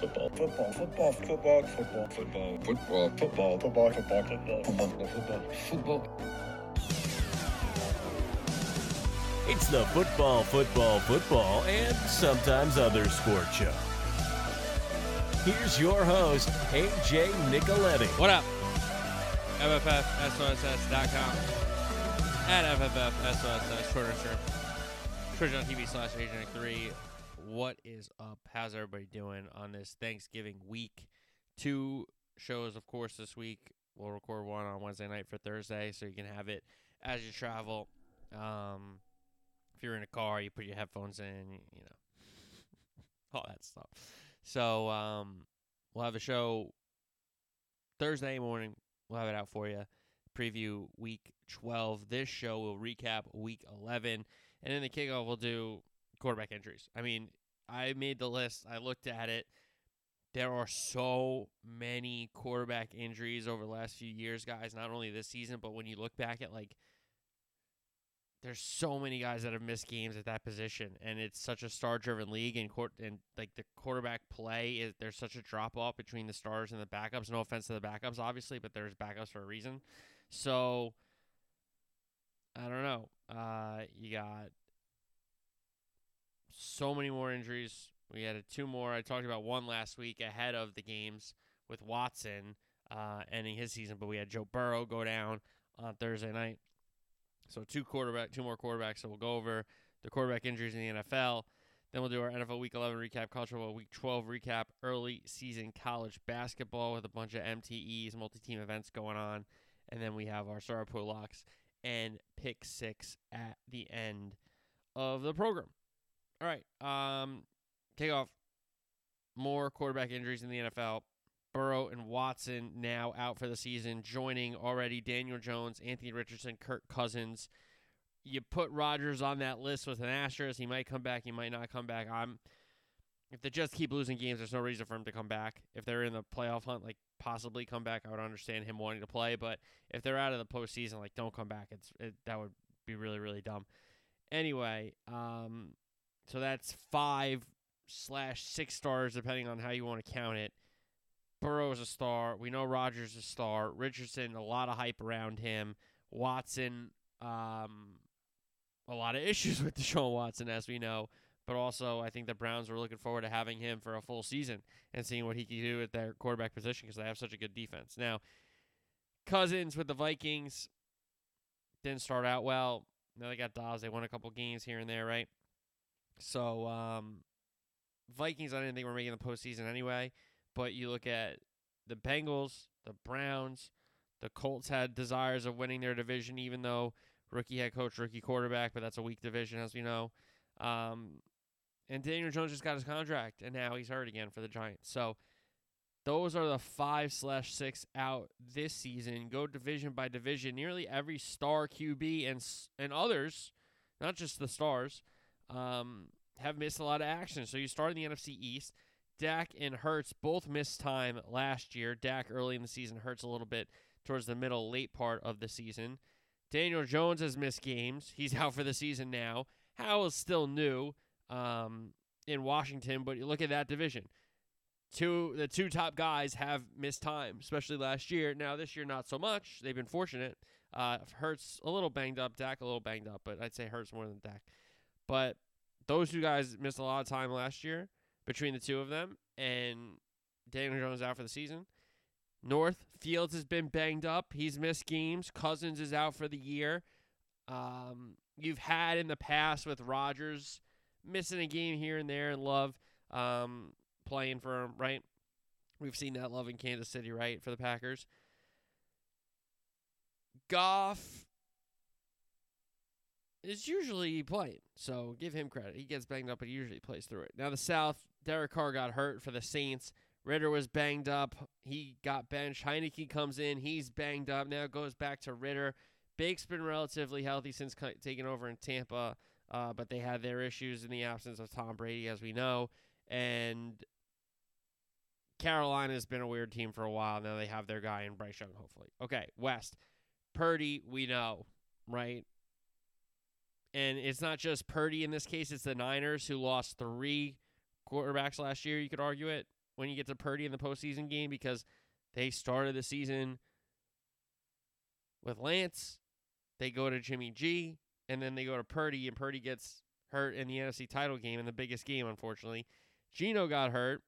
football, football, football, football, football, football, football, football, football, football, football, football, football, football. It's the football, football, football, and sometimes other sport show. Here's your host, AJ Nicoletti. What up? FFFSOSS.com at FFFSOSS, Twitter, sure. Twitch.tv slash AJ3. What is up? How's everybody doing on this Thanksgiving week? Two shows, of course, this week. We'll record one on Wednesday night for Thursday, so you can have it as you travel. Um, if you're in a car, you put your headphones in, you know, all that stuff. So um, we'll have a show Thursday morning. We'll have it out for you. Preview week 12. This show will recap week 11. And in the kickoff, we'll do quarterback injuries. I mean, I made the list. I looked at it. There are so many quarterback injuries over the last few years, guys. Not only this season, but when you look back at like, there's so many guys that have missed games at that position, and it's such a star-driven league, and court and like the quarterback play is there's such a drop off between the stars and the backups. No offense to the backups, obviously, but there's backups for a reason. So I don't know. Uh, you got so many more injuries. We had two more. I talked about one last week ahead of the games with Watson uh, ending his season, but we had Joe Burrow go down on Thursday night. So two quarterback, two more quarterbacks. So we'll go over the quarterback injuries in the NFL. Then we'll do our NFL Week 11 recap, college football Week 12 recap, early season college basketball with a bunch of MTEs, multi-team events going on, and then we have our star pool locks and pick six at the end of the program. All right, um, take off. More quarterback injuries in the NFL. Burrow and Watson now out for the season, joining already Daniel Jones, Anthony Richardson, Kirk Cousins. You put Rodgers on that list with an asterisk. He might come back. He might not come back. I'm. If they just keep losing games, there's no reason for him to come back. If they're in the playoff hunt, like possibly come back, I would understand him wanting to play. But if they're out of the postseason, like don't come back. It's it, that would be really really dumb. Anyway, um, so that's five slash six stars depending on how you want to count it. Burrow is a star. We know Rodgers is a star. Richardson, a lot of hype around him. Watson, um, a lot of issues with Deshaun Watson, as we know. But also, I think the Browns were looking forward to having him for a full season and seeing what he can do at their quarterback position because they have such a good defense. Now, Cousins with the Vikings didn't start out well. Now they got Dobbs. They won a couple games here and there, right? So, um, Vikings, I didn't think we were making the postseason anyway. But you look at the Bengals, the Browns, the Colts had desires of winning their division, even though rookie head coach, rookie quarterback, but that's a weak division, as we know. Um, and Daniel Jones just got his contract, and now he's hurt again for the Giants. So those are the five slash six out this season. Go division by division. Nearly every star QB and and others, not just the stars, um, have missed a lot of action. So you start in the NFC East. Dak and Hurts both missed time last year. Dak early in the season, Hurts a little bit towards the middle, late part of the season. Daniel Jones has missed games. He's out for the season now. Howell is still new um, in Washington, but you look at that division. Two the two top guys have missed time, especially last year. Now this year not so much. They've been fortunate. Uh, Hurts a little banged up, Dak a little banged up, but I'd say Hurts more than Dak. But those two guys missed a lot of time last year between the two of them, and Daniel Jones out for the season. North Fields has been banged up. He's missed games. Cousins is out for the year. Um, you've had in the past with Rodgers missing a game here and there, and Love um, playing for him. Right? We've seen that Love in Kansas City, right, for the Packers. Goff is usually playing, so give him credit. He gets banged up, but he usually plays through it. Now the South, Derek Carr got hurt for the Saints. Ridder was banged up. He got benched. Heinicke comes in. He's banged up. Now goes back to Ridder. Bake's been relatively healthy since taking over in Tampa, uh, but they had their issues in the absence of Tom Brady, as we know. And Carolina's been a weird team for a while. Now they have their guy in Bryce Young, hopefully. Okay, West. Purdy, we know, right? And it's not just Purdy in this case, it's the Niners who lost three quarterbacks last year, you could argue it. when you get to Purdy in the postseason game because they started the season with Lance. They go to Jimmy G, and then they go to Purdy, and Purdy gets hurt in the NFC title game, in the biggest game, unfortunately. Geno got hurt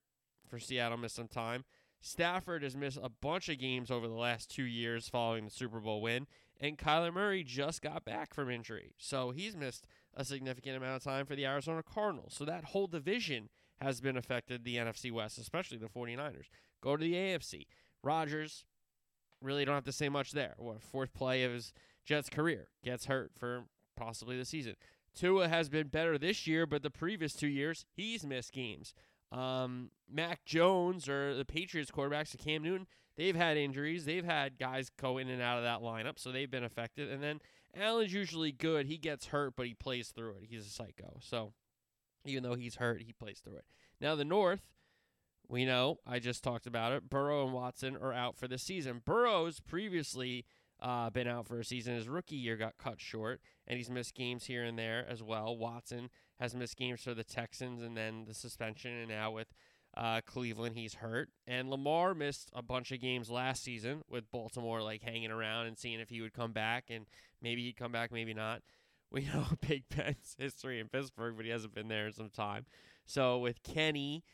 for Seattle, missed some time. Stafford has missed a bunch of games over the last two years following the Super Bowl win, and Kyler Murray just got back from injury. So he's missed a significant amount of time for the Arizona Cardinals. So that whole division has been affected, the NFC West, especially the 49ers. Go to the AFC. Rodgers, really don't have to say much there. What, fourth play of his Jets career, gets hurt for possibly the season. Tua has been better this year, but the previous two years, he's missed games. Um, Mac Jones or the Patriots quarterbacks, Cam Newton, they've had injuries. They've had guys go in and out of that lineup, so they've been affected. And then Allen's usually good. He gets hurt, but he plays through it. He's a psycho. So even though he's hurt, he plays through it. Now, the North, we know, I just talked about it. Burrow and Watson are out for the season. Burrow's previously uh, been out for a season. His rookie year got cut short, and he's missed games here and there as well. Watson has missed games for the Texans and then the suspension, and now with uh, Cleveland, he's hurt. And Lamar missed a bunch of games last season with Baltimore like hanging around and seeing if he would come back, and maybe he'd come back, maybe not. We know Big Ben's history in Pittsburgh, but he hasn't been there in some time. So with Kenny,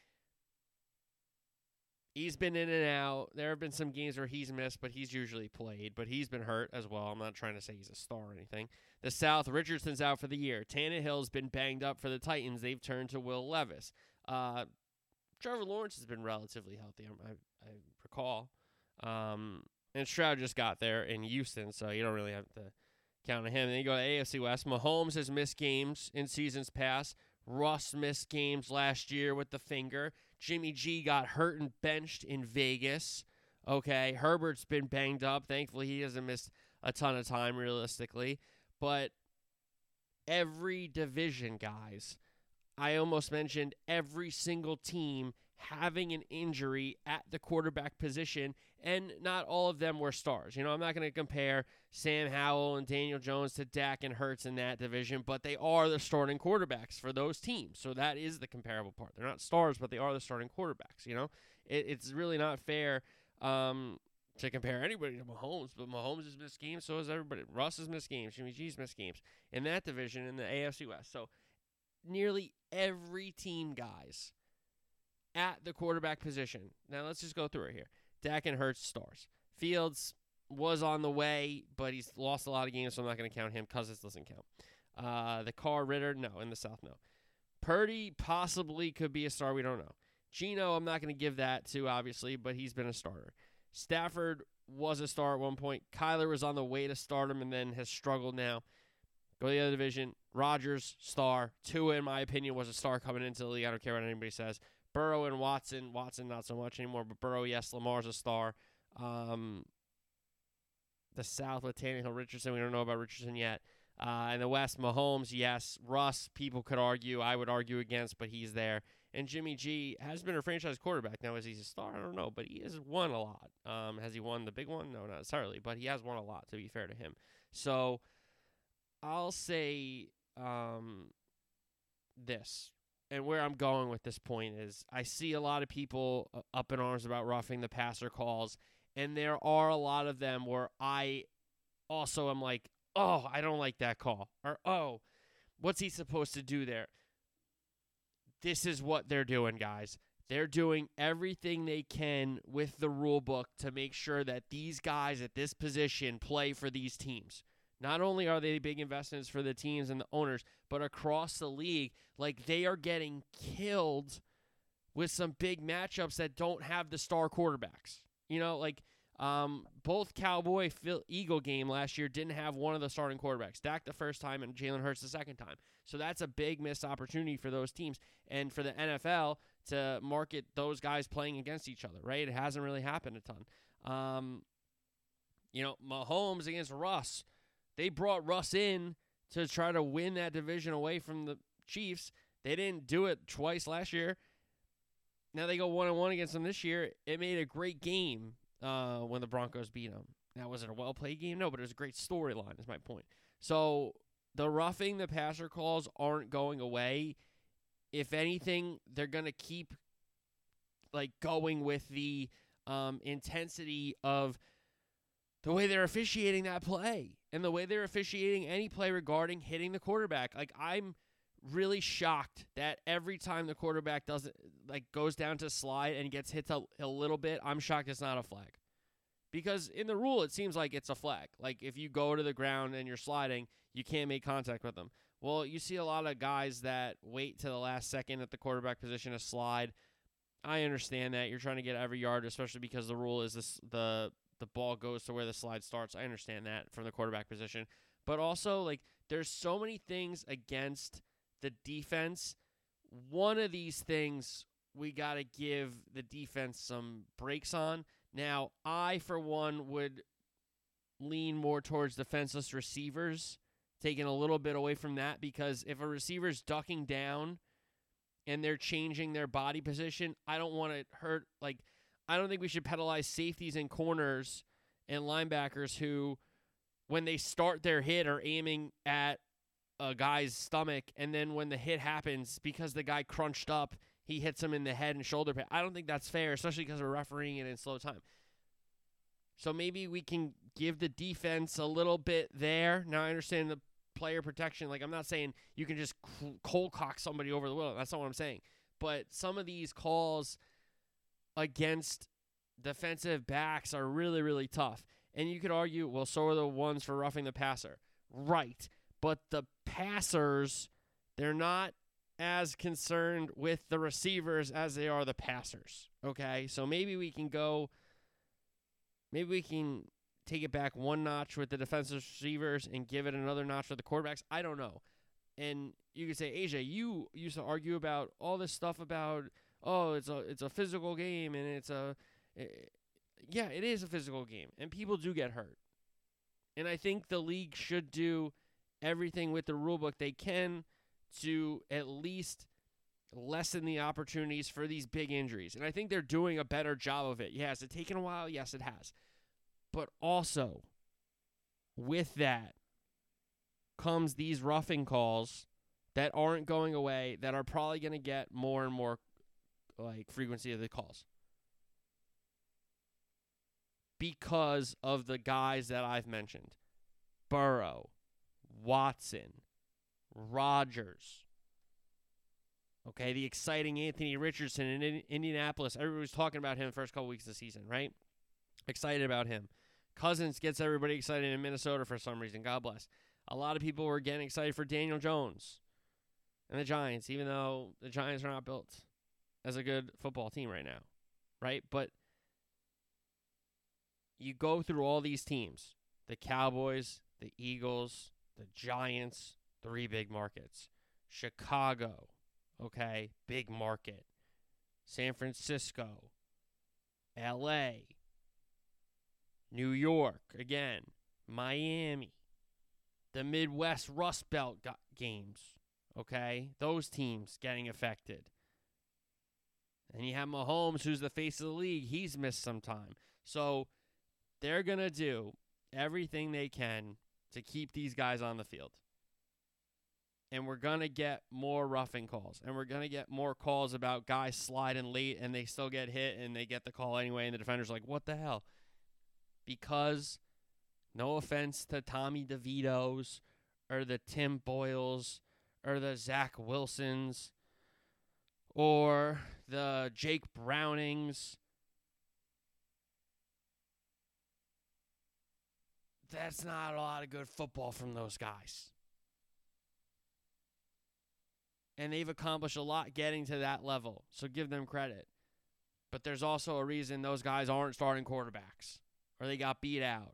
he's been in and out. There have been some games where he's missed, but he's usually played. But he's been hurt as well. I'm not trying to say he's a star or anything. The South, Richardson's out for the year. Tannehill's been banged up for the Titans. They've turned to Will Levis. Uh, Trevor Lawrence has been relatively healthy, I, I recall. Um, and Stroud just got there in Houston, so you don't really have to count on him. And then you go to AFC West. Mahomes has missed games in seasons past. Russ missed games last year with the finger. Jimmy G got hurt and benched in Vegas. Okay, Herbert's been banged up. Thankfully, he hasn't missed a ton of time realistically. But every division, guys, I almost mentioned every single team having an injury at the quarterback position, and not all of them were stars. You know, I'm not going to compare Sam Howell and Daniel Jones to Dak and Hurts in that division, but they are the starting quarterbacks for those teams. So that is the comparable part. They're not stars, but they are the starting quarterbacks. You know, it, it's really not fair um, to compare anybody to Mahomes, but Mahomes has missed games, so has everybody. Russ has missed games, Jimmy G's missed games in that division in the AFC West. So nearly every team, guys, at the quarterback position. Now let's just go through it here. Dak and Hurts stars. Fields was on the way, but he's lost a lot of games, so I'm not going to count him. Cousins doesn't count. Uh, the Carr Ridder, no. In the South, no. Purdy possibly could be a star. We don't know. Geno, I'm not going to give that to, obviously, but he's been a starter. Stafford was a star at one point. Kyler was on the way to stardom and then has struggled now. Go to the other division. Rodgers, star. Tua, in my opinion, was a star coming into the league. I don't care what anybody says. Burrow and Watson. Watson, not so much anymore, but Burrow, yes. Lamar's a star. Um, the South with Tannehill Richardson. We don't know about Richardson yet. Uh, in the West, Mahomes, yes. Russ, people could argue. I would argue against, but he's there. And Jimmy G has been a franchise quarterback. Now, is he a star? I don't know, but he has won a lot. Um, has he won the big one? No, not necessarily, but he has won a lot, to be fair to him. So I'll say um, this. And where I'm going with this point is I see a lot of people uh, up in arms about roughing the passer calls, and there are a lot of them where I also am like, oh, I don't like that call. Or, oh, what's he supposed to do there? This is what they're doing, guys. They're doing everything they can with the rule book to make sure that these guys at this position play for these teams. Not only are they big investments for the teams and the owners, but across the league, like they are getting killed with some big matchups that don't have the star quarterbacks. You know, like um, both Cowboy Eagle game last year didn't have one of the starting quarterbacks. Dak the first time and Jalen Hurts the second time. So that's a big missed opportunity for those teams and for the NFL to market those guys playing against each other. Right? It hasn't really happened a ton. Um, you know, Mahomes against Russ they brought Russ in to try to win that division away from the Chiefs. They didn't do it twice last year. Now they go one on one against them this year. It made a great game uh, when the Broncos beat them. Now was it a well played game? No, but it was a great storyline. Is my point. So the roughing the passer calls aren't going away. If anything, they're gonna keep like going with the um, intensity of the way they're officiating that play and the way they're officiating any play regarding hitting the quarterback. Like I'm really shocked that every time the quarterback doesn't like goes down to slide and gets hit a, a little bit, I'm shocked it's not a flag. Because in the rule it seems like it's a flag. Like if you go to the ground and you're sliding, you can't make contact with them. Well, you see a lot of guys that wait to the last second at the quarterback position to slide. I understand that you're trying to get every yard, especially because the rule is this the the ball goes to where the slide starts. I understand that from the quarterback position, but also like there's so many things against the defense. One of these things we got to give the defense some breaks on. Now, I for one would lean more towards defenseless receivers taking a little bit away from that because if a receiver's ducking down and they're changing their body position, I don't want to hurt. Like, I don't think we should penalize safeties and corners and linebackers who, when they start their hit, are aiming at a guy's stomach, and then when the hit happens, because the guy crunched up, he hits him in the head and shoulder pad. I don't think that's fair, especially because we're refereeing it in slow time. So maybe we can give the defense a little bit there. Now I understand the player protection. Like I'm not saying you can just cold cock somebody over the wheel. That's not what I'm saying. But some of these calls against defensive backs are really really tough. And you could argue, well, so are the ones for roughing the passer. Right. But the passers, they're not as concerned with the receivers as they are the passers. Okay? So maybe we can go maybe we can take it back one notch with the defensive receivers and give it another notch with the quarterbacks? I don't know. And you could say, AJ, you used to argue about all this stuff about, oh, it's a it's a physical game and it's a, it, eh, yeah, it is a physical game and people do get hurt. And I think the league should do everything with the rulebook they can to at least lessen the opportunities for these big injuries. And I think they're doing a better job of it. Yeah, has it taken a while? Yes, it has. But also, with that comes these roughing calls that aren't going away, that are probably going to get more and more like frequency of the calls. Because of the guys that I've mentioned Burrow, Watson, Rodgers. Okay, the exciting Anthony Richardson in Indianapolis. Everybody was talking about him the first couple weeks of the season, right? Excited about him. Cousins gets everybody excited in Minnesota for some reason. God bless. A lot of people were getting excited for Daniel Jones and the Giants, even though the Giants are not built as a good football team right now, right? But you go through all these teams the Cowboys, the Eagles, the Giants, three big markets. Chicago, okay, big market. San Francisco, LA, New York, again, Miami, the Midwest Rust Belt games, okay? Those teams getting affected. And you have Mahomes, who's the face of the league. He's missed some time. So they're going to do everything they can to keep these guys on the field. And we're going to get more roughing calls. And we're going to get more calls about guys sliding late and they still get hit and they get the call anyway. And the defender's like, what the hell? because no offense to Tommy DeVito's or the Tim Boyles or the Zach Wilsons or the Jake Brownings. That's not a lot of good football from those guys. And they've accomplished a lot getting to that level. So give them credit. But there's also a reason those guys aren't starting quarterbacks or they got beat out.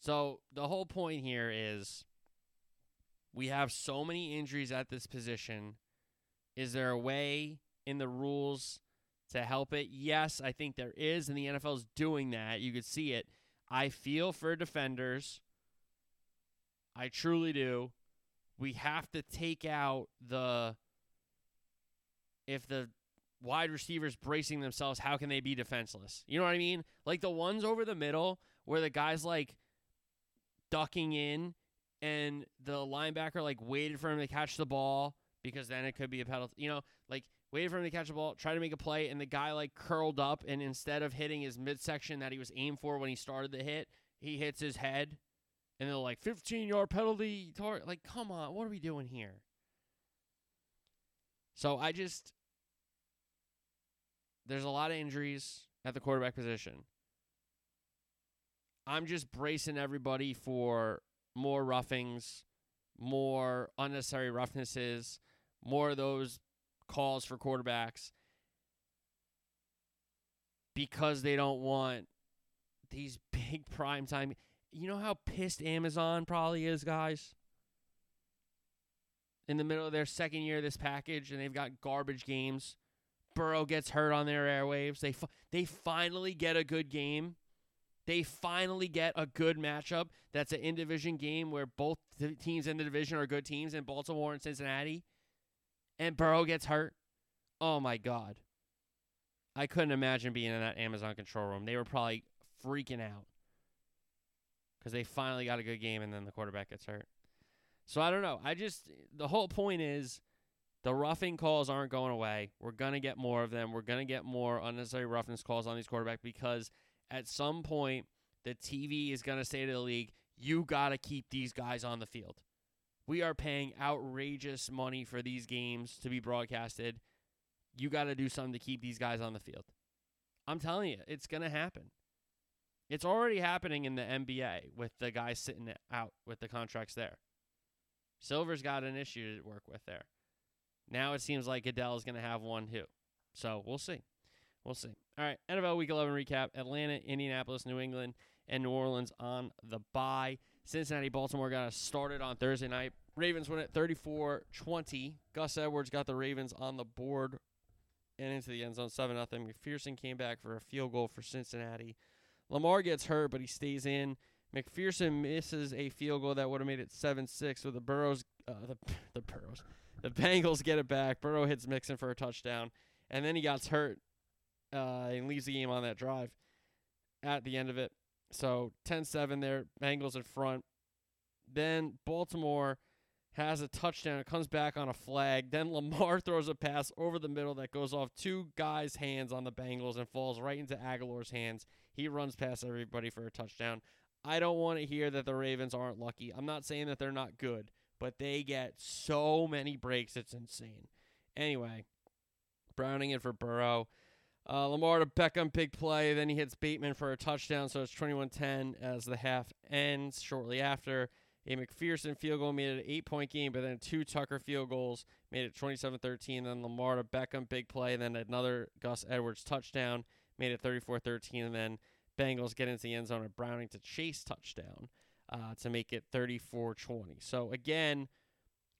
So the whole point here is we have so many injuries at this position. Is there a way in the rules to help it? Yes, I think there is, and the NFL is doing that. You could see it. I feel for defenders. I truly do. We have to take out the if the wide receivers bracing themselves, how can they be defenseless? You know what I mean? Like the ones over the middle where the guy's like ducking in and the linebacker like waited for him to catch the ball because then it could be a penalty. You know, like waited for him to catch the ball, try to make a play, and the guy like curled up, and instead of hitting his midsection that he was aimed for when he started the hit, he hits his head, and they're like 15 yard penalty. Tar-. Like, come on, what are we doing here? So I just there's a lot of injuries at the quarterback position. I'm just bracing everybody for more roughings, more unnecessary roughnesses, more of those calls for quarterbacks because they don't want these big prime time. You know how pissed Amazon probably is, guys? In the middle of their second year of this package and they've got garbage games. Burrow gets hurt on their airwaves. They they finally get a good game. They finally get a good matchup. That's an in division game where both teams in the division are good teams in Baltimore and Cincinnati. And Burrow gets hurt. Oh my god. I couldn't imagine being in that Amazon control room. They were probably freaking out because they finally got a good game and then the quarterback gets hurt. So I don't know. I just the whole point is the roughing calls aren't going away. We're gonna get more of them. We're gonna get more unnecessary roughness calls on these quarterbacks because at some point the TV is gonna say to the league, "You gotta keep these guys on the field." We are paying outrageous money for these games to be broadcasted. You got to do something to keep these guys on the field. I'm telling you, it's going to happen. It's already happening in the NBA with the guys sitting out with the contracts there. Silver's got an issue to work with there. Now it seems like Goodell is going to have one too. So we'll see. We'll see. All right, NFL Week 11 recap Atlanta, Indianapolis, New England, and New Orleans on the bye. Cincinnati, Baltimore got us started on Thursday night. Ravens win it 34 20. Gus Edwards got the Ravens on the board and into the end zone 7 0. McPherson came back for a field goal for Cincinnati. Lamar gets hurt, but he stays in. McPherson misses a field goal that would have made it 7 6 with the Burrows, uh, the, the Burrows. The Bengals get it back. Burrow hits Mixon for a touchdown. And then he gets hurt uh, and leaves the game on that drive at the end of it. So 10-7 there, Bengals in front. Then Baltimore has a touchdown. It comes back on a flag. Then Lamar throws a pass over the middle that goes off two guys' hands on the Bengals and falls right into Agholor's hands. He runs past everybody for a touchdown. I don't want to hear that the Ravens aren't lucky. I'm not saying that they're not good, but they get so many breaks. It's insane. Anyway, Browning in for Burrow. Uh, Lamar to Beckham, big play. Then he hits Bateman for a touchdown, so it's 21 10 as the half ends shortly after. A McPherson field goal made it an eight point game, but then two Tucker field goals made it 27 13. Then Lamar to Beckham, big play. Then another Gus Edwards touchdown made it 34 13. And then Bengals get into the end zone. A Browning to Chase touchdown uh, to make it 34 20. So again,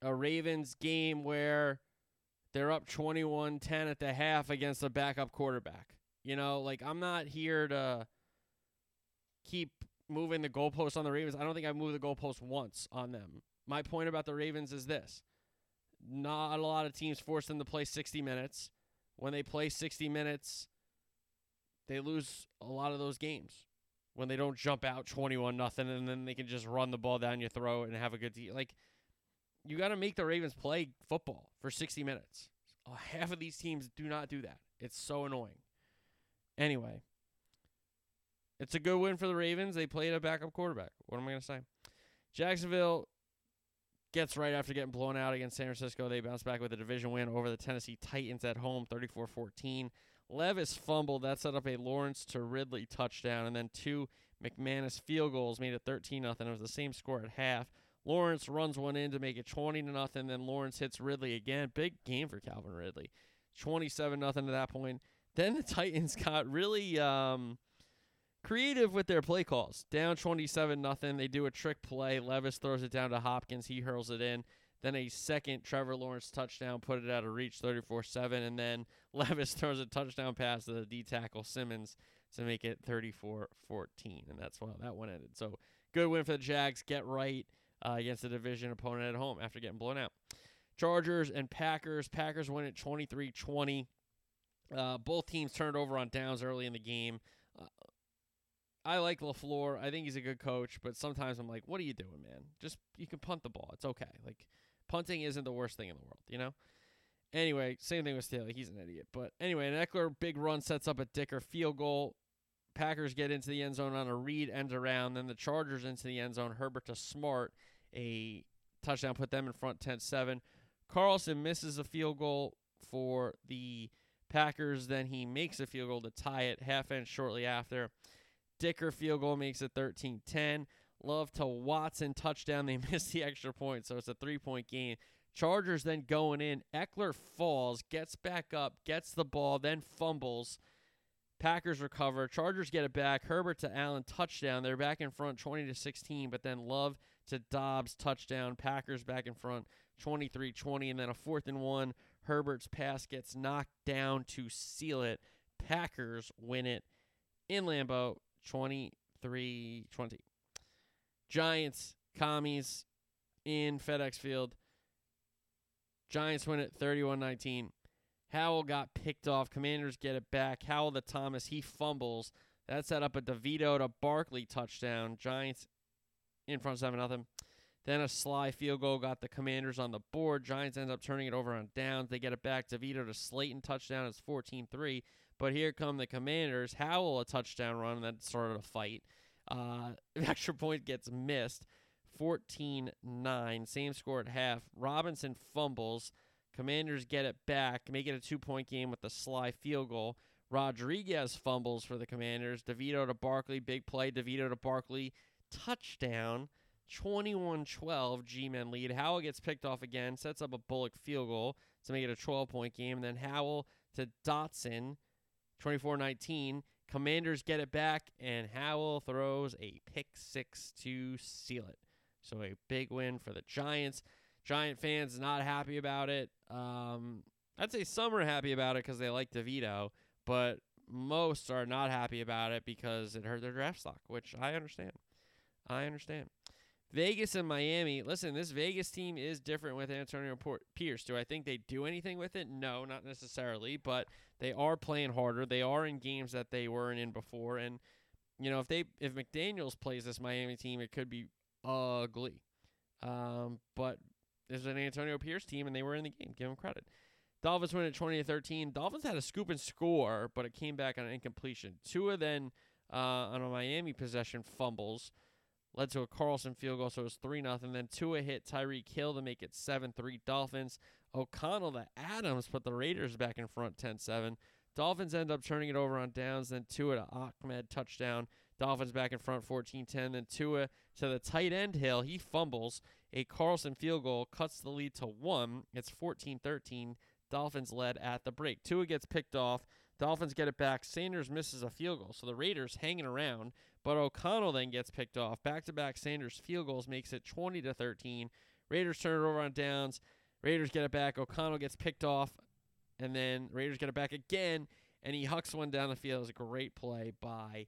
a Ravens game where they're up 21 10 at the half against a backup quarterback. You know, like I'm not here to keep moving the goalposts on the Ravens. I don't think I've moved the goalposts once on them. My point about the Ravens is this not a lot of teams force them to play 60 minutes. When they play 60 minutes, they lose a lot of those games. When they don't jump out 21 nothing and then they can just run the ball down your throat and have a good team. Like you got to make the Ravens play football for 60 minutes. Uh, half of these teams do not do that. It's so annoying. Anyway, it's a good win for the Ravens. They played a backup quarterback. What am I going to say? Jacksonville gets right after getting blown out against San Francisco. They bounce back with a division win over the Tennessee Titans at home, 34 14. Levis fumbled. That set up a Lawrence to Ridley touchdown, and then two McManus field goals made it 13 0. It was the same score at half. Lawrence runs one in to make it 20 to nothing. Then Lawrence hits Ridley again. Big game for Calvin Ridley. 27 nothing at that point. Then the Titans got really um, creative with their play calls. Down 27 nothing. They do a trick play. Levis throws it down to Hopkins. He hurls it in. Then a second Trevor Lawrence touchdown put it out of reach 34-7 and then Levis throws a touchdown pass to the D tackle Simmons to make it 34-14 and that's how that one ended. So good win for the Jags. Get right uh, against the division opponent at home after getting blown out. Chargers and Packers. Packers win at 23 20. Uh, both teams turned over on downs early in the game. Uh, I like LaFleur. I think he's a good coach, but sometimes I'm like, what are you doing, man? Just, you can punt the ball. It's okay. Like, punting isn't the worst thing in the world, you know. Anyway, same thing with Staley. He's an idiot. But anyway, an Ekeler big run sets up a Dicker field goal. Packers get into the end zone on a read end around. Then the Chargers into the end zone. Herbert to Smart, a touchdown put them in front 10-7. Carlson misses a field goal for the Packers. Then he makes a field goal to tie it half end shortly after. Dicker field goal makes it 13-10. Love to Watson touchdown. They miss the extra point, so it's a three point game. Chargers then going in. Ekeler falls, gets back up, gets the ball, then fumbles. Packers recover. Chargers get it back. Herbert to Allen touchdown. They're back in front 20 to 16, but then Love to Dobbs touchdown. Packers back in front 23-20 and then a fourth and 1. Herbert's pass gets knocked down to seal it. Packers win it in Lambeau 23-20. Giants commies in FedEx Field. Giants win it 31 19. Howell got picked off. Commanders get it back. Howell to Thomas. He fumbles. That set up a DeVito to Barkley touchdown. Giants in front 7 nothing. Then a Slye field goal got the Commanders on the board. Giants end up turning it over on downs. They get it back. DeVito to Slayton touchdown. It's 14 3. But here come the Commanders. Howell a touchdown run. And that started a fight. Uh, extra point gets missed. 14 9. Same score at half. Robinson fumbles. Commanders get it back, make it a two point game with the Slye field goal. Rodriguez fumbles for the Commanders. DeVito to Barkley, big play. DeVito to Barkley, touchdown. 21 12, G Men lead. Howell gets picked off again, sets up a Bullock field goal to make it a 12 point game. And then Howell to Dotson, 24 19. Commanders get it back, and Howell throws a pick six to seal it. So a big win for the Giants. Giant fans not happy about it. Um, I'd say some are happy about it because they like DeVito, but most are not happy about it because it hurt their draft stock, which I understand. I understand. Vegas and Miami. Listen, this Vegas team is different with Antonio Pierce. Do I think they do anything with it? No, not necessarily, but they are playing harder. They are in games that they weren't in before, and you know if they if McDaniel's plays this Miami team, it could be ugly. Um, but there's an Antonio Pierce team, and they were in the game. Give them credit. Dolphins win at 20 to 13. Dolphins had a scoop and score, but it came back on an incompletion. Tua then uh, on a Miami possession fumbles led to a Carlson field goal, so it was 3 0. Then Tua hit Tyreek Hill to make it 7 3 Dolphins. O'Connell to Adams put the Raiders back in front 10 7. Dolphins end up turning it over on downs. Then Tua to Ahmed touchdown. Dolphins back in front 14 10. Then Tua to the tight end Hill. He fumbles. A Carlson field goal cuts the lead to one. It's 14 13. Dolphins led at the break. Tua gets picked off. Dolphins get it back. Sanders misses a field goal. So the Raiders hanging around. But O'Connell then gets picked off. Back to back Sanders field goals makes it 20 to 13. Raiders turn it over on downs. Raiders get it back. O'Connell gets picked off. And then Raiders get it back again. And he hucks one down the field. It was a great play by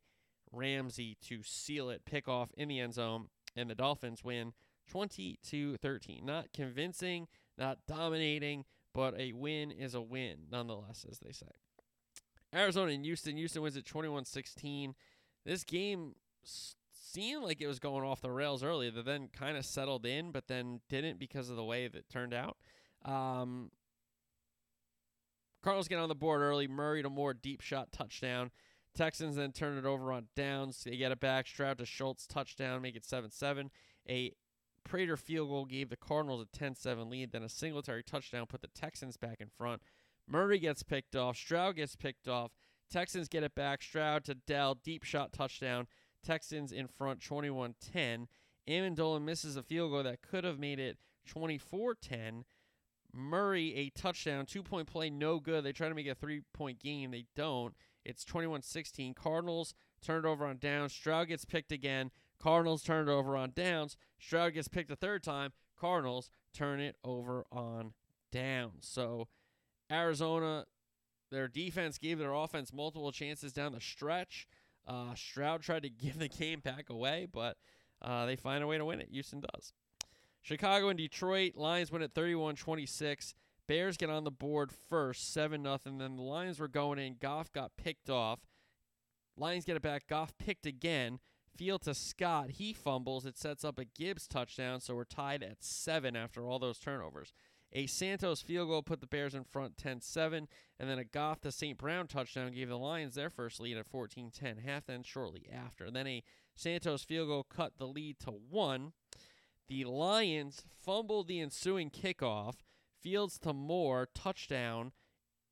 Ramsey to seal it, pick off in the end zone. And the Dolphins win 20 to 13. Not convincing, not dominating, but a win is a win nonetheless, as they say. Arizona and Houston. Houston wins at 21 16. This game seemed like it was going off the rails early, that then kind of settled in, but then didn't because of the way that turned out. Um, Cardinals get on the board early. Murray to Moore, deep shot touchdown. Texans then turn it over on downs. They get it back. Stroud to Schultz touchdown, make it 7 7. A Prater field goal gave the Cardinals a 10 7 lead. Then a Singletary touchdown put the Texans back in front. Murray gets picked off. Stroud gets picked off. Texans get it back. Stroud to Dell. Deep shot touchdown. Texans in front 21 10. Ammendola misses a field goal that could have made it 24 10. Murray, a touchdown. Two point play, no good. They try to make a three point game. They don't. It's 21 16. Cardinals turn it over on down. Stroud gets picked again. Cardinals turn it over on downs. Stroud gets picked a third time. Cardinals turn it over on downs. So Arizona, their defense gave their offense multiple chances down the stretch. Uh, Stroud tried to give the game back away, but uh, they find a way to win it. Houston does. Chicago and Detroit. Lions win at 31 26. Bears get on the board first, 7 0. Then the Lions were going in. Goff got picked off. Lions get it back. Goff picked again. Field to Scott. He fumbles. It sets up a Gibbs touchdown, so we're tied at seven after all those turnovers. A Santos field goal put the Bears in front 10 7, and then a Goff to St. Brown touchdown gave the Lions their first lead at 14 10, half then shortly after. Then a Santos field goal cut the lead to one. The Lions fumbled the ensuing kickoff. Fields to Moore, touchdown.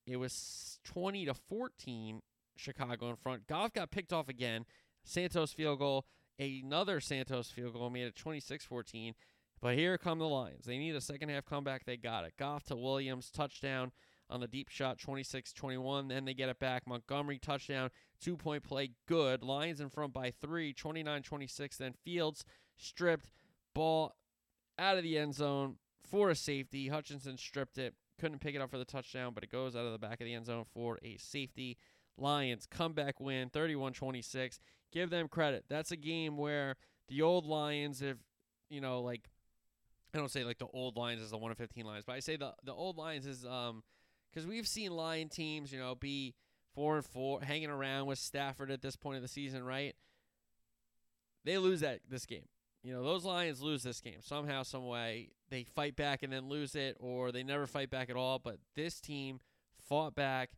It was 20 to 14, Chicago in front. Goff got picked off again. Santos field goal, another Santos field goal made it 26 14. But here come the Lions. They need a second half comeback. They got it. Goff to Williams, touchdown on the deep shot, 26 21. Then they get it back. Montgomery, touchdown, two point play, good. Lions in front by three, 29 26. Then Fields stripped, ball out of the end zone for a safety. Hutchinson stripped it, couldn't pick it up for the touchdown, but it goes out of the back of the end zone for a safety. Lions comeback win, 31 26. Give them credit. That's a game where the old Lions, if, you know, like, I don't say like the old Lions is the one of fifteen Lions, but I say the the old Lions is um because we've seen Lion teams, you know, be four and four, hanging around with Stafford at this point of the season, right? They lose that this game. You know, those Lions lose this game somehow, some way. They fight back and then lose it, or they never fight back at all. But this team fought back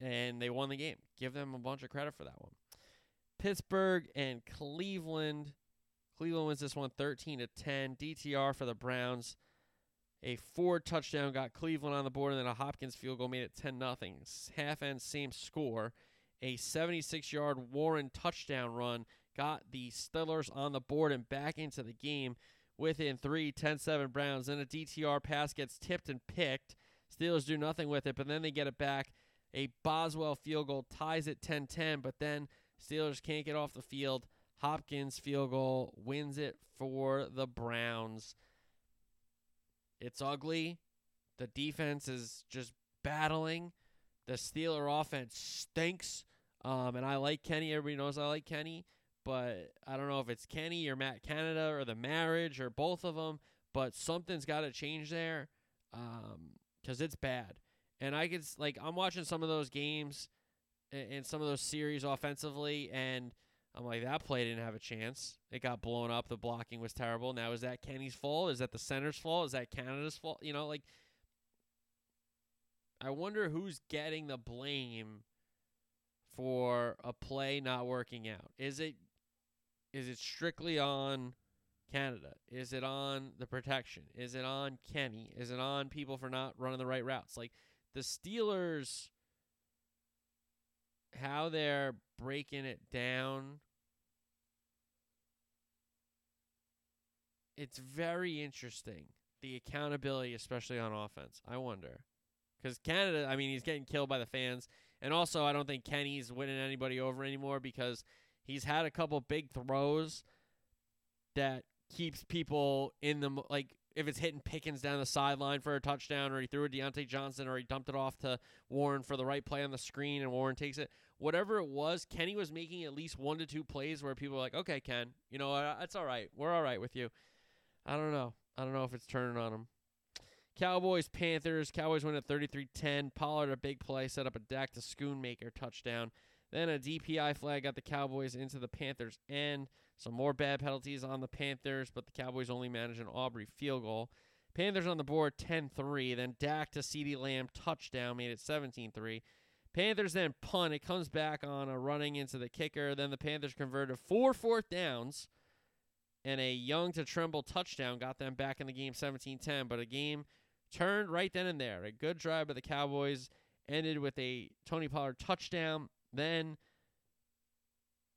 and they won the game. Give them a bunch of credit for that one. Pittsburgh and Cleveland. Cleveland wins this one 13 to 10. DTR for the Browns. A Ford touchdown got Cleveland on the board, and then a Hopkins field goal made it 10 nothing. Half end, same score. A 76 yard Warren touchdown run got the Steelers on the board and back into the game within three, 10 7 Browns. Then a DTR pass gets tipped and picked. Steelers do nothing with it, but then they get it back. A Boswell field goal ties it 10 10, but then Steelers can't get off the field. Hopkins field goal wins it for the Browns. It's ugly. The defense is just battling. The Steeler offense stinks. Um, and I like Kenny. Everybody knows I like Kenny. But I don't know if it's Kenny or Matt Canada or the marriage or both of them. But something's got to change there because um, it's bad. And I could, like, I'm watching some of those games and some of those series offensively, and I'm like, that play didn't have a chance. It got blown up. The blocking was terrible. Now, is that Kenny's fault? Is that the center's fault? Is that Canada's fault? You know, like, I wonder who's getting the blame for a play not working out. Is it is it strictly on Canada? Is it on the protection? Is it on Kenny? Is it on people for not running the right routes? Like the Steelers how they're breaking it down it's very interesting the accountability especially on offense. I wonder. Because canada i mean he's getting killed by the fans. And also i don't think kenny's winning anybody over anymore because he's had a couple big throws that keeps people in the like if it's hitting Pickens down the sideline for a touchdown, or he threw it Diontae Johnson, or he dumped it off to Warren for the right play on the screen, and Warren takes it whatever it was, Kenny was making at least one to two plays where people were like, okay, Ken, you know, that's all right. We're all right with you. I don't know. I don't know if it's turning on him. Cowboys, Panthers. Cowboys win at 33 10. Pollard, a big play, set up a Dak to Schoonmaker touchdown. Then a DPI flag got the Cowboys into the Panthers' end. Some more bad penalties on the Panthers, but the Cowboys only managed an Aubrey field goal. Panthers on the board 10 3. Then Dak to CeeDee Lamb touchdown made it 17 3. Panthers then punt. It comes back on a running into the kicker. Then the Panthers converted four fourth downs and a Young to Tremble touchdown got them back in the game 17 10. But a game turned right then and there. A good drive by the Cowboys ended with a Tony Pollard touchdown. Then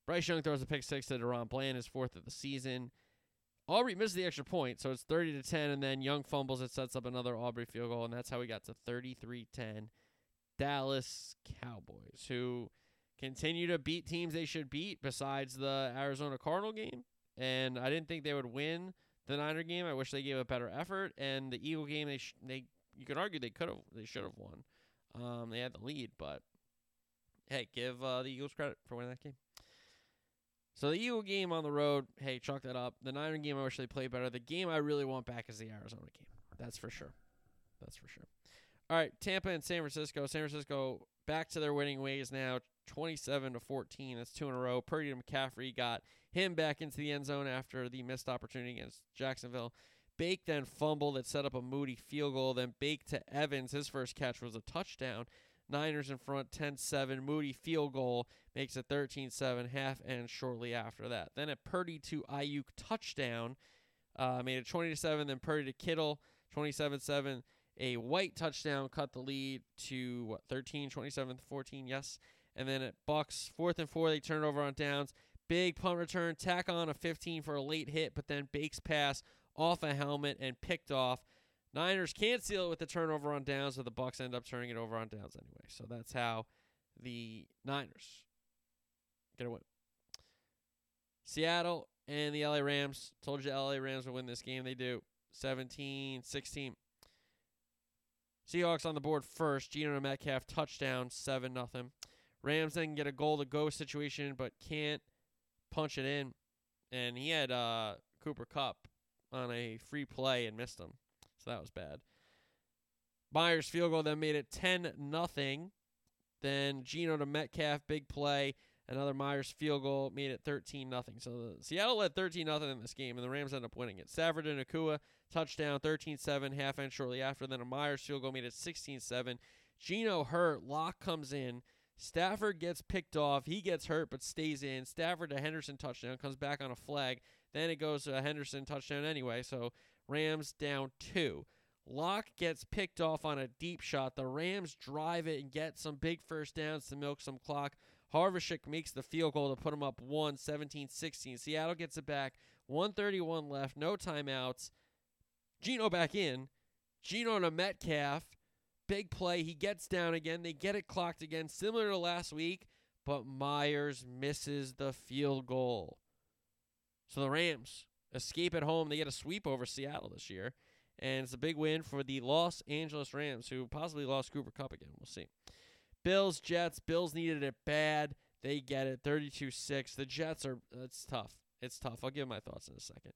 Bryce Young throws a pick six to DaRon Bland, his fourth of the season. Aubrey misses the extra point, so it's 30 to 10, and then Young fumbles. It sets up another Aubrey field goal, and that's how we got to 33 10 Dallas Cowboys, who continue to beat teams they should beat besides the Arizona Cardinal game. And I didn't think they would win the Niner game. I wish they gave a better effort. And the Eagle game, they they you could argue they could have they should have won. Um, they had the lead, but hey, give uh, the Eagles credit for winning that game. So the Eagle game on the road, hey, chalk that up. The Niner game, I wish they played better. The game I really want back is the Arizona game. That's for sure. That's for sure. All right, Tampa and San Francisco. San Francisco back to their winning ways now, 27 to 14. That's two in a row. Purdy and McCaffrey got him back into the end zone after the missed opportunity against Jacksonville. Bake then fumbled that set up a Moody field goal. Then Bake to Evans. His first catch was a touchdown. Niners in front 10 7. Moody field goal makes it 13 7, half and shortly after that. Then a Purdy to Aiyuk touchdown uh, made it 20 7. Then Purdy to Kittle 27 7. A white touchdown cut the lead to what, 13, 27 14, yes. And then at Bucks, fourth and four, they turn it over on downs. Big punt return, tack on a 15 for a late hit, but then Bake's pass off a helmet and picked off. Niners can't seal it with the turnover on downs, so the Bucks end up turning it over on downs anyway. So that's how the Niners get a win. Seattle and the LA Rams. Told you the LA Rams would win this game. They do. 17 16. Seahawks on the board first. Geno Metcalf touchdown, 7 nothing. Rams then get a goal to go situation, but can't punch it in. And he had uh, Cooper Kupp on a free play and missed him. That was bad. Myers field goal then made it 10 nothing. Then Geno to Metcalf, big play. Another Myers field goal made it 13 nothing. So Seattle led 13 nothing in this game, and the Rams end up winning it. Stafford and Nacua touchdown 13 7, half end shortly after. Then a Myers field goal made it 16 7. Geno hurt. Lock comes in. Stafford gets picked off. He gets hurt but stays in. Stafford to Henderson touchdown comes back on a flag. Then it goes to a Henderson touchdown anyway. So Rams down two. Lock gets picked off on a deep shot. The Rams drive it and get some big first downs to milk some clock. Havrisik makes the field goal to put them up 1 17 16. Seattle gets it back. 131 left. No timeouts. Geno back in. Geno to Metcalf. Big play. He gets down again. They get it clocked again, similar to last week, but Myers misses the field goal. So the Rams escape at home. They get a sweep over Seattle this year. And it's a big win for the Los Angeles Rams, who possibly lost Cooper Kupp again. We'll see. Bills, Jets. Bills needed it bad. They get it 32 6. The Jets are, it's tough. It's tough. I'll give my thoughts in a second.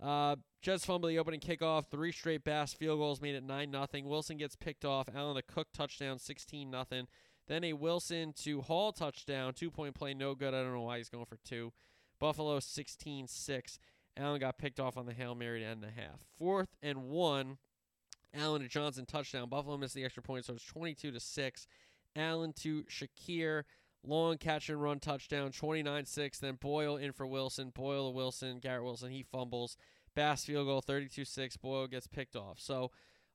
Uh, Jets fumble the opening kickoff. Three straight Bass field goals made it 9 0. Wilson gets picked off. Allen the Cook touchdown 16 0. Then a Wilson to Hall touchdown. Two point play, no good. I don't know why he's going for two. Buffalo 16 6. Allen got picked off on the Hail Mary to end the half. Fourth and one. Allen to Johnson touchdown. Buffalo missed the extra point, so it's 22 to 6. Allen to Shakir. Long catch and run touchdown, 29 6. Then Boyle in for Wilson. Boyle to Wilson. Garrett Wilson, he fumbles. Bass field goal, 32 6. Boyle gets picked off. So,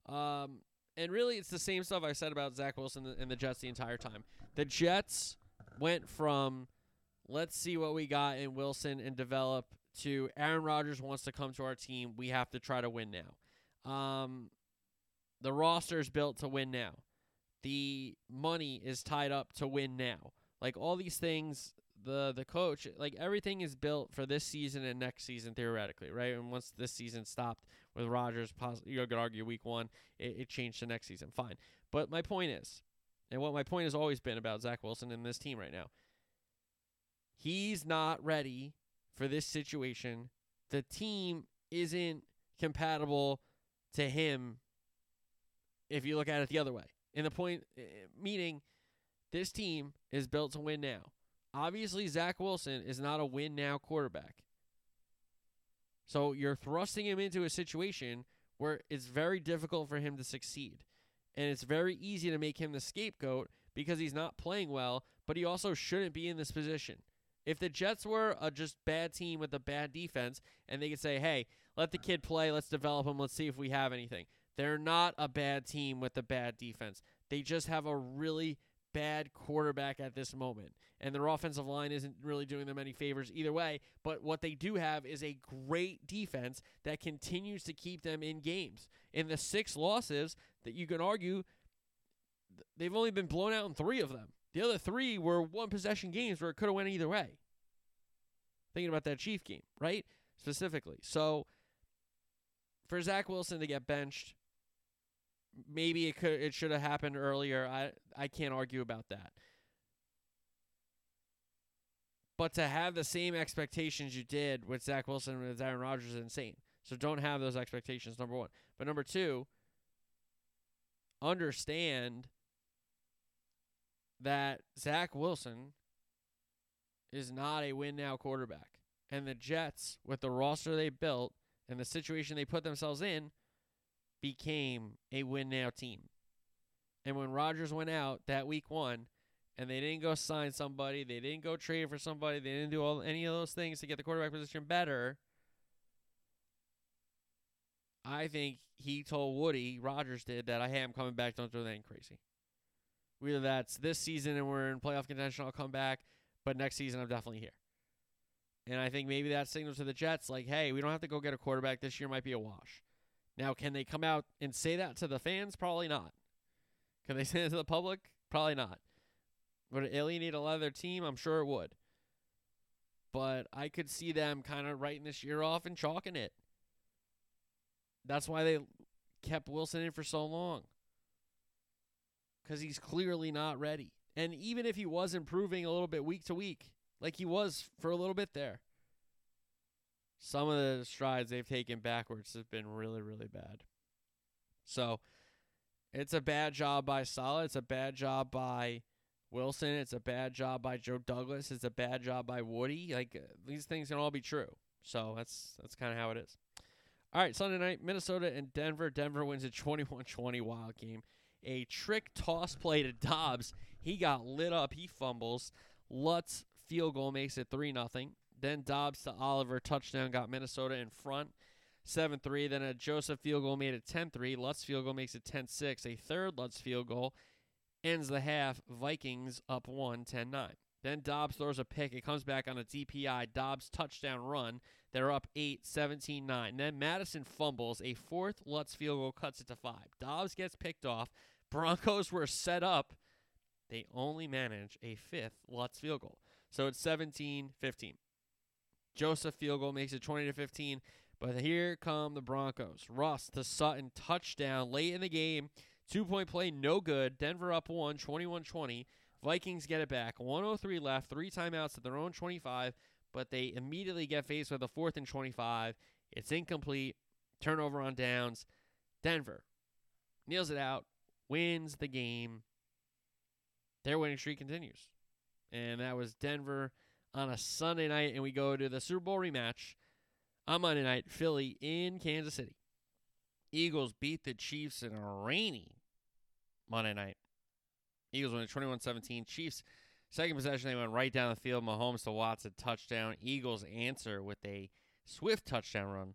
um, and really, it's the same stuff I said about Zach Wilson and the Jets the entire time. The Jets went from let's see what we got in Wilson and develop to Aaron Rodgers wants to come to our team. We have to try to win now. Um, the roster is built to win now. The money is tied up to win now. Like all these things, the the coach, like everything is built for this season and next season theoretically, right? And once this season stopped with Rodgers, you could argue week one, it, it changed to next season. Fine, but my point is, and what my point has always been about Zach Wilson and this team right now, he's not ready for this situation. The team isn't compatible to him. If you look at it the other way, and the point, eh, meaning this team is built to win now. Obviously, Zach Wilson is not a win now quarterback. So you're thrusting him into a situation where it's very difficult for him to succeed. And it's very easy to make him the scapegoat because he's not playing well, but he also shouldn't be in this position. If the Jets were a just bad team with a bad defense and they could say, hey, let the kid play, let's develop him, let's see if we have anything. They're not a bad team with a bad defense. They just have a really bad quarterback at this moment. And their offensive line isn't really doing them any favors either way. But what they do have is a great defense that continues to keep them in games. In the six losses that you can argue, they've only been blown out in three of them. The other three were one possession games where it could have went either way. Thinking about that Chief game, right? Specifically. So for Zach Wilson to get benched, maybe it could it should have happened earlier. I I can't argue about that. But to have the same expectations you did with Zach Wilson and with Aaron Rodgers is insane. So don't have those expectations, number one. But number two, understand that Zach Wilson is not a win now quarterback. And the Jets, with the roster they built and the situation they put themselves in, became a win now team. And when Rodgers went out that week one, and they didn't go sign somebody, they didn't go trade for somebody, they didn't do all any of those things to get the quarterback position better. I think he told Woody Rodgers did that I am coming back. Don't do anything crazy. Whether that's this season and we're in playoff contention, I'll come back. But next season, I'm definitely here. And I think maybe that signals to the Jets, like, hey, we don't have to go get a quarterback. This year might be a wash. Now, can they come out and say that to the fans? Probably not. Can they say it to the public? Probably not. Would it alienate a lot of their team? I'm sure it would. But I could see them kind of writing this year off and chalking it. That's why they kept Wilson in for so long. Because he's clearly not ready. And even if he was improving a little bit week to week, like he was for a little bit there, some of the strides they've taken backwards have been really, really bad. So it's a bad job by Saleh. It's a bad job by Wilson. It's a bad job by Joe Douglas. It's a bad job by Woody. Like uh, these things can all be true. So that's that's kind of how it is. All right, Sunday night, Minnesota and Denver. Denver wins a 21-20 wild game. A trick toss play to Dobbs. He got lit up. He fumbles. Lutz field goal makes it 3 nothing. Then Dobbs to Oliver touchdown got Minnesota in front. 7 3. Then a Joseph field goal made it 10 3. Lutz field goal makes it 10 6. A third Lutz field goal ends the half. Vikings up 1 10 9. Then Dobbs throws a pick. It comes back on a DPI. Dobbs touchdown run. They're up 8 17 9. Then Madison fumbles. A fourth Lutz field goal cuts it to 5. Dobbs gets picked off. Broncos were set up. They only manage a fifth Lutz field goal. So it's 17 15. Joseph field goal makes it 20 to 15. But here come the Broncos. Russ to Sutton touchdown late in the game. Two point play, no good. Denver up one, 21 20. Vikings get it back. 103 left, three timeouts at their own 25, but they immediately get faced with a fourth and 25. It's incomplete. Turnover on downs. Denver kneels it out, wins the game. Their winning streak continues. And that was Denver on a Sunday night, and we go to the Super Bowl rematch on Monday night, Philly in Kansas City. Eagles beat the Chiefs in a rainy Monday night. Eagles win 21 17. Chiefs, second possession, they went right down the field. Mahomes to Watson, touchdown. Eagles answer with a swift touchdown run.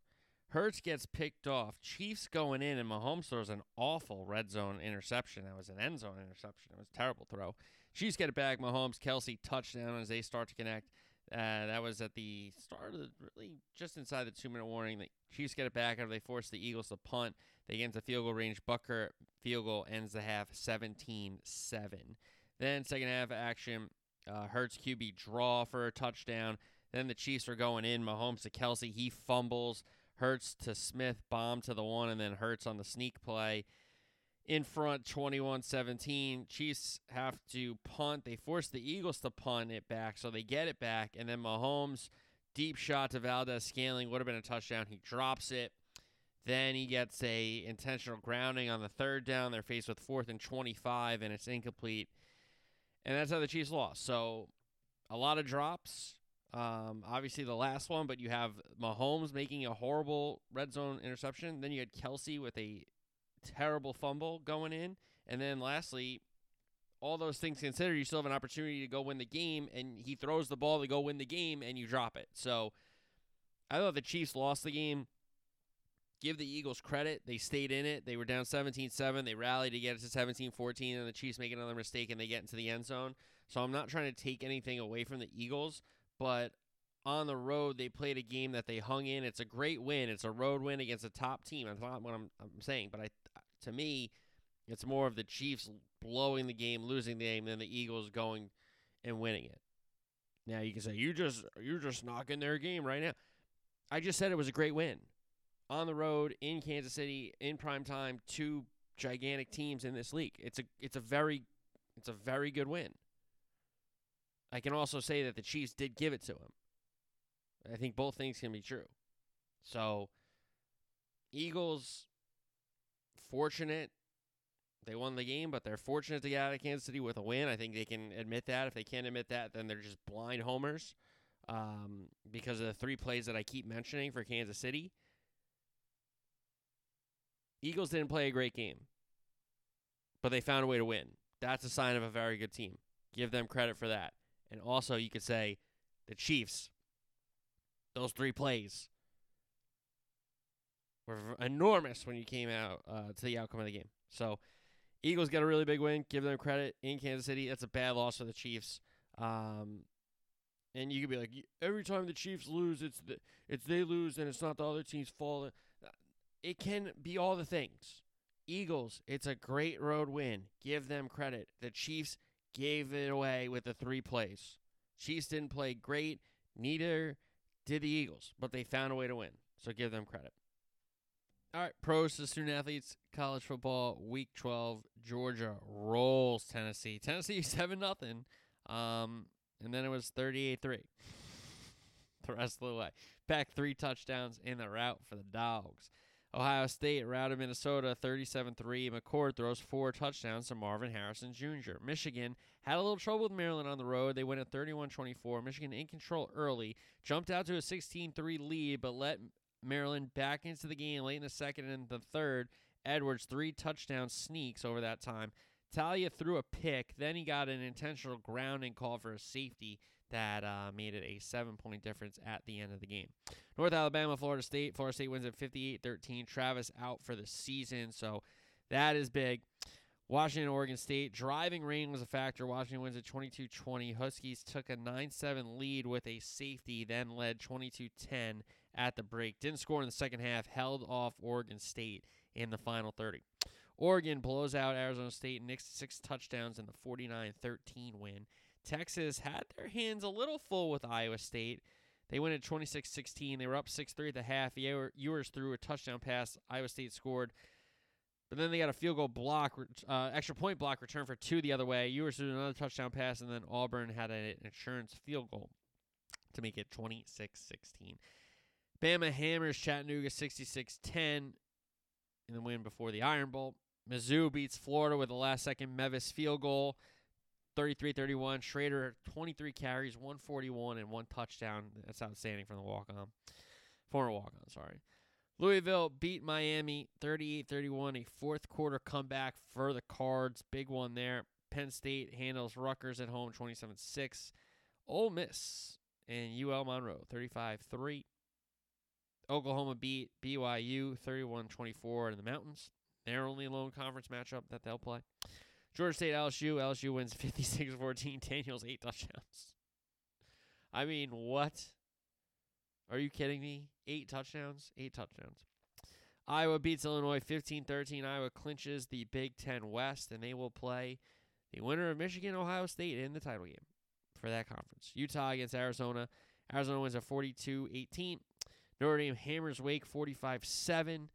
Hurts gets picked off. Chiefs going in, and Mahomes throws an awful red zone interception. That was an end zone interception. It was a terrible throw. Chiefs get it back. Mahomes, Kelce, touchdown as they start to connect. Uh, that was at the start of the, really just inside the two minute warning. The Chiefs get it back after they force the Eagles to punt. They get into field goal range. Butker field goal ends the half 17 7. Then, second half action, uh, Hurts QB draw for a touchdown. Then the Chiefs are going in. Mahomes to Kelce. He fumbles. Hurts to Smith. Bomb to the one. And then Hurts on the sneak play in front 21-17 chiefs have to punt. They force the eagles to punt it back so they get it back and then mahomes deep shot to Valdes-Scantling, would have been a touchdown. He drops it. Then he gets a intentional grounding on the third down. They're faced with fourth and 25 and it's incomplete. And that's how the chiefs lost. So a lot of drops um, obviously the last one but you have mahomes making a horrible red zone interception then you had Kelce with a terrible fumble going in. And then lastly, all those things considered, you still have an opportunity to go win the game, and he throws the ball to go win the game, and you drop it. So I thought the Chiefs lost the game. Give the Eagles credit. They stayed in it. They were down 17 7. They rallied to get it to 17 14, and the Chiefs make another mistake and they get into the end zone. So I'm not trying to take anything away from the Eagles, but on the road, they played a game that they hung in. It's a great win. It's a road win against a top team. That's not what I'm, I'm saying, but I to me, it's more of the Chiefs blowing the game, losing the game, than the Eagles going and winning it. Now you can say you just you're just knocking their game right now. I just said it was a great win on the road in Kansas City in prime time. Two gigantic teams in this league. It's a it's a very it's a very good win. I can also say that the Chiefs did give it to him. I think both things can be true. So Eagles fortunate they won the game, but they're fortunate to get out of Kansas City with a win. I think they can admit that. If they can't admit that, then they're just blind homers. um, because of the three plays that I keep mentioning for Kansas City. Eagles didn't play a great game, but they found a way to win. That's a sign of a very good team. Give them credit for that. And also, you could say the Chiefs, those three plays were enormous when you came out uh, to the outcome of the game. So, Eagles get a really big win. Give them credit in Kansas City. That's a bad loss for the Chiefs. Um, and you could be like, every time the Chiefs lose, it's the it's they lose and it's not the other team's fault. It can be all the things. Eagles, it's a great road win. Give them credit. The Chiefs gave it away with the three plays. Chiefs didn't play great, neither did the Eagles, but they found a way to win. So give them credit. All right, pros to student athletes, college football, week 12. Georgia rolls Tennessee. Tennessee 7 nothing. Um, and then it was 38 3 the rest of the way. Beck three touchdowns in the route for the Dogs. Ohio State routed Minnesota 37 3. McCord throws four touchdowns to Marvin Harrison Jr. Michigan had a little trouble with Maryland on the road. They went at 31 24. Michigan in control early, jumped out to a 16 3 lead, but let Maryland back into the game late in the second and the third. Edwards, three touchdown sneaks over that time. Taulia threw a pick. Then he got an intentional grounding call for a safety that uh, made it a seven point difference at the end of the game. North Alabama, Florida State. Florida State wins at 58 13. Travis out for the season. So that is big. Washington, Oregon State. Driving rain was a factor. Washington wins at 22 20. Huskies took a 9 7 lead with a safety, then led 22 10 at the break. Didn't score in the second half, held off Oregon State in the final 30. Oregon blows out Arizona State, Nix six touchdowns in the 49 13 win. Texas had their hands a little full with Iowa State. They went at 26 16. They were up 6 3 at the half. Ewers threw a touchdown pass. Iowa State scored. But then they got a field goal block, uh, extra point block return for two the other way. Ewers threw another touchdown pass, and then Auburn had an insurance field goal to make it 26 16. Bama hammers Chattanooga 66 10 in the win before the Iron Bowl. Mizzou beats Florida with a last second Mevis field goal. 33-31. Schrader 23 carries, 141 and one touchdown. That's outstanding from the walk-on. Former walk-on, sorry. Louisville beat Miami 38-31, a fourth quarter comeback for the Cards. Big one there. Penn State handles Rutgers at home 27-6. Ole Miss and UL Monroe 35-3. Oklahoma beat BYU 31-24 in the mountains. Their only lone conference matchup that they'll play. Georgia State LSU. LSU wins 56 14. Daniels, eight touchdowns. I mean, what? Are you kidding me? Eight touchdowns? Eight touchdowns. Iowa beats Illinois 15 13. Iowa clinches the Big Ten West, and they will play the winner of Michigan Ohio State in the title game for that conference. Utah against Arizona. Arizona wins at 42 18. Notre Dame hammers Wake 45 7.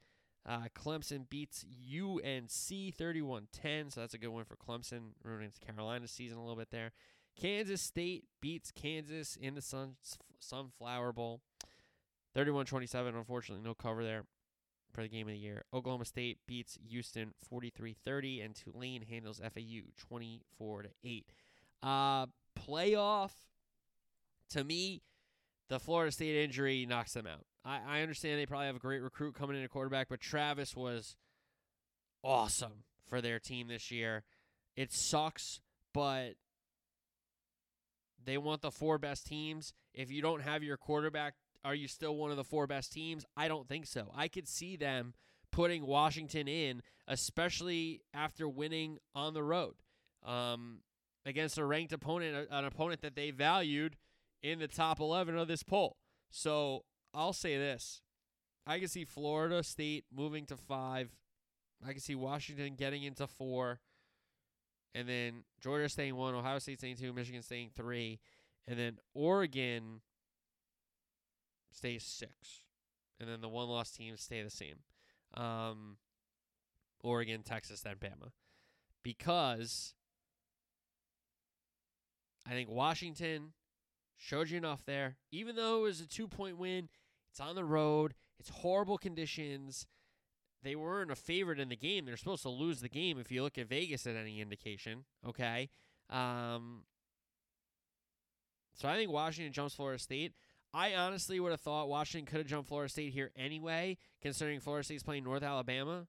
Uh, Clemson beats UNC 31 10. So that's a good one for Clemson, ruining Carolina's season a little bit there. Kansas State beats Kansas in the Sun, Sunflower Bowl 31 27. Unfortunately, no cover there for the game of the year. Oklahoma State beats Houston 43 30, and Tulane handles FAU 24 8. Uh, playoff, to me, the Florida State injury knocks them out. I, I understand they probably have a great recruit coming in at quarterback, but Travis was awesome for their team this year. It sucks, but they want the four best teams. If you don't have your quarterback, are you still one of the four best teams? I don't think so. I could see them putting Washington in, especially after winning on the road um, against a ranked opponent, an opponent that they valued in the top 11 of this poll. So I'll say this. I can see Florida State moving to five. I can see Washington getting into four. And then Georgia staying one, Ohio State staying two, Michigan staying three. And then Oregon stays six. And then the one loss teams stay the same. Um, Oregon, Texas, then Bama. Because I think Washington showed you enough there. Even though it was a two point win, it's on the road, it's horrible conditions. They weren't a favorite in the game. They're supposed to lose the game if you look at Vegas at any indication. Okay. Um, So I think Washington jumps Florida State. I honestly would have thought Washington could have jumped Florida State here anyway, considering Florida State's playing North Alabama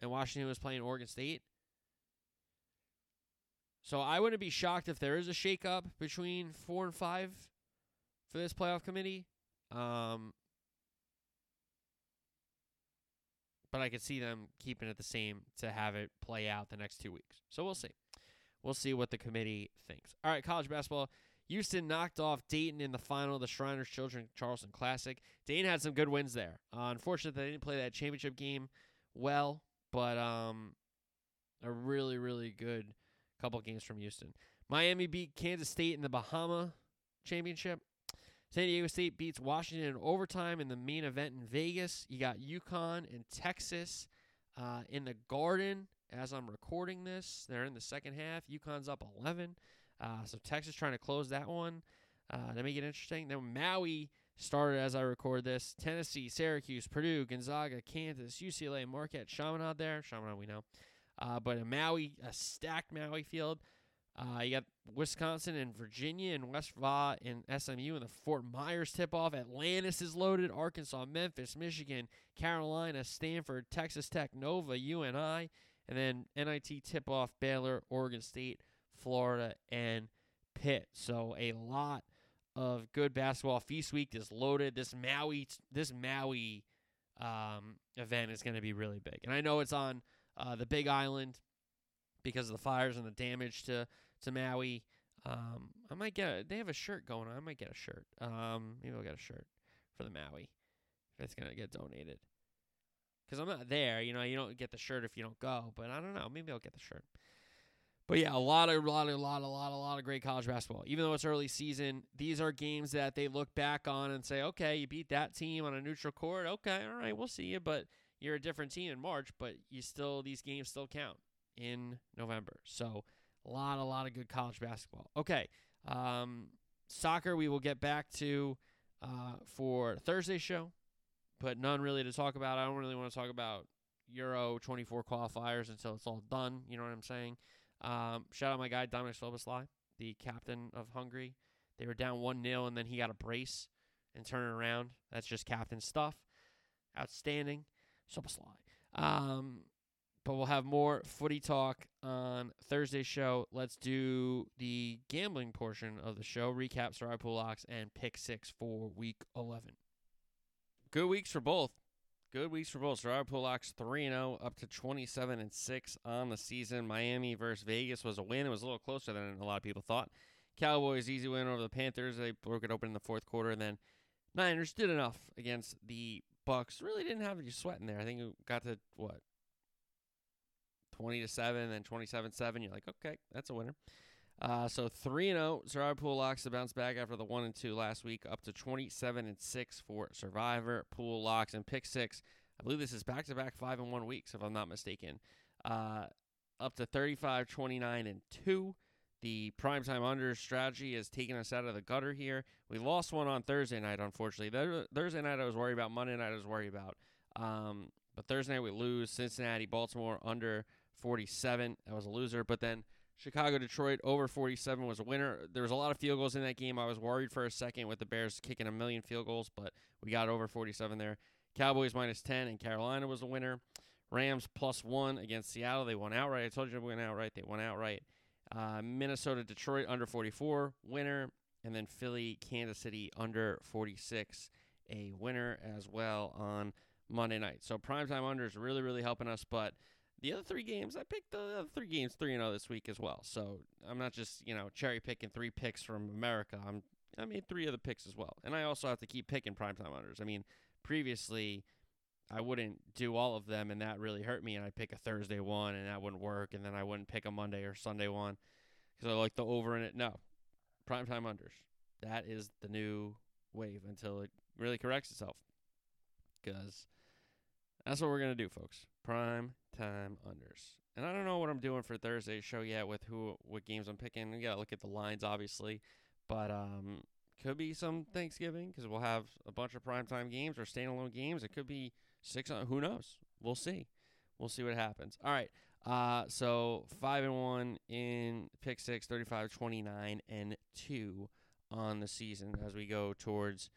and Washington was playing Oregon State. So I wouldn't be shocked if there is a shakeup between four and five for this playoff committee. Um, but I could see them keeping it the same to have it play out the next two weeks. So we'll see. We'll see what the committee thinks. All right, college basketball. Houston knocked off Dayton in the final of the Shriners Children Charleston Classic. Dayton had some good wins there. Uh, unfortunately, they didn't play that championship game well, but um, a really, really good couple games from Houston. Miami beat Kansas State in the Baha Mar Championship. San Diego State beats Washington in overtime in the main event in Vegas. You got UConn and Texas uh, in the Garden as I'm recording this. They're in the second half. UConn's up 11. Uh, so Texas trying to close that one. Uh, to make it interesting. Then Maui started as I record this. Tennessee, Syracuse, Purdue, Gonzaga, Kansas, UCLA, Marquette, Chaminade there. Chaminade we know. Uh, but a Maui, a stacked Maui field. Uh, you got Wisconsin and Virginia and West Va and SMU and the Fort Myers tip off. Atlantis is loaded. Arkansas, Memphis, Michigan, Carolina, Stanford, Texas Tech, Nova, UNI, and then NIT tip off Baylor, Oregon State, Florida, and Pitt. So a lot of good basketball. Feast week is loaded. This Maui, this Maui um, event is going to be really big, and I know it's on uh, the Big Island because of the fires and the damage to to Maui. Um, I might get. A, they have a shirt going on. I might get a shirt. Um, maybe I'll get a shirt for the Maui if it's gonna get donated. Cause I'm not there. You know, you don't get the shirt if you don't go. But I don't know. Maybe I'll get the shirt. But yeah, a lot of, lot of, lot, a lot, a lot of great college basketball. Even though it's early season, these are games that they look back on and say, okay, you beat that team on a neutral court. Okay, all right, we'll see you. But you're a different team in March, but you still these games still count in November. So a lot, a lot of good college basketball. Okay, um, soccer we will get back to uh, for Thursday show, but none really to talk about. I don't really want to talk about Euro 24 qualifiers until it's all done. You know what I'm saying? Um, shout out my guy Dominic Szoboszlai, the captain of Hungary. They were down one 0 and then he got a brace and turn it around. That's just captain stuff. Outstanding. Szoboszlai. Um, but we'll have more footy talk on Thursday's show. Let's do the gambling portion of the show. Recap Survivor Pool Locks and pick six for week 11. Good weeks for both. Good weeks for both. Survivor Pool Locks 3 0 up to 27 and 6 on the season. Miami versus Vegas was a win. It was a little closer than a lot of people thought. Cowboys easy win over the Panthers. They broke it open in the fourth quarter. And then Niners did enough against the Bucks. Really didn't have any sweat in there. I think it got to what 20 to 7 then 27 7 you're like okay that's a winner uh, so 3 and 0 survivor pool locks to bounce back after the 1 and 2 last week up to 27 and 6 for survivor pool locks and pick 6 i believe this is back to back 5 and 1 weeks if i'm not mistaken uh, up to 35 29 and 2 the primetime under strategy has taken us out of the gutter here. We lost one on Thursday night, unfortunately. Thursday night I was worried about. Monday night I was worried about. Um, but Thursday night we lose. Cincinnati, Baltimore under 47. That was a loser. But then Chicago, Detroit over 47 was a winner. There was a lot of field goals in that game. I was worried for a second with the Bears kicking a million field goals, but we got over 47 there. Cowboys minus 10 and Carolina was a winner. Rams plus one against Seattle. They won outright. I told you they went outright. They won outright. Uh, Minnesota, Detroit under 44 winner, and then Philly, Kansas City under 46 a winner as well on Monday night. So primetime under is really really helping us, but the other three games, I picked the other three games 3 0 this week as well. So I'm not just, you know, cherry picking three picks from America. I'm I made three other picks as well. And I also have to keep picking primetime unders. I mean, previously I wouldn't do all of them and that really hurt me and I'd pick a Thursday one and that wouldn't work and then I wouldn't pick a Monday or Sunday one cuz I like the over in it. No. Primetime unders. That is the new wave until it really corrects itself. Cuz that's what we're going to do, folks. Prime time unders. And I don't know what I'm doing for Thursday's show yet with who what games I'm picking. We got to look at the lines obviously, but um could be some Thanksgiving cuz we'll have a bunch of primetime games or standalone games. It could be 6 on who knows. We'll see. We'll see what happens. All right. Uh so 5 and 1 in pick 6, 35 29 and 2 on the season as we go towards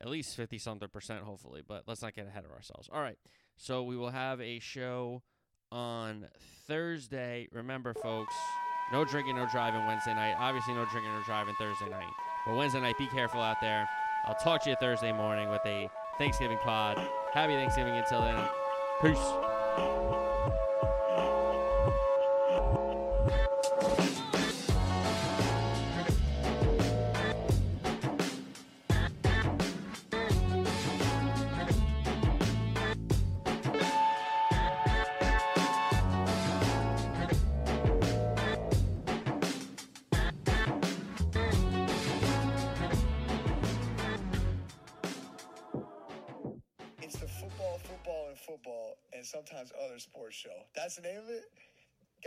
at least 50 something percent, hopefully. But let's not get ahead of ourselves. All right. So we will have a show on Thursday. Remember, folks, no drinking, no driving Wednesday night. Obviously, no drinking or driving Thursday night. But Wednesday night, be careful out there. I'll talk to you Thursday morning with a Thanksgiving pod. Happy Thanksgiving until then. Peace.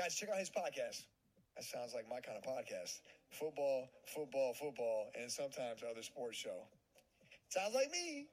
Guys, check out his podcast. That sounds like my kind of podcast. Football, football, football, and sometimes other sports show. Sounds like me.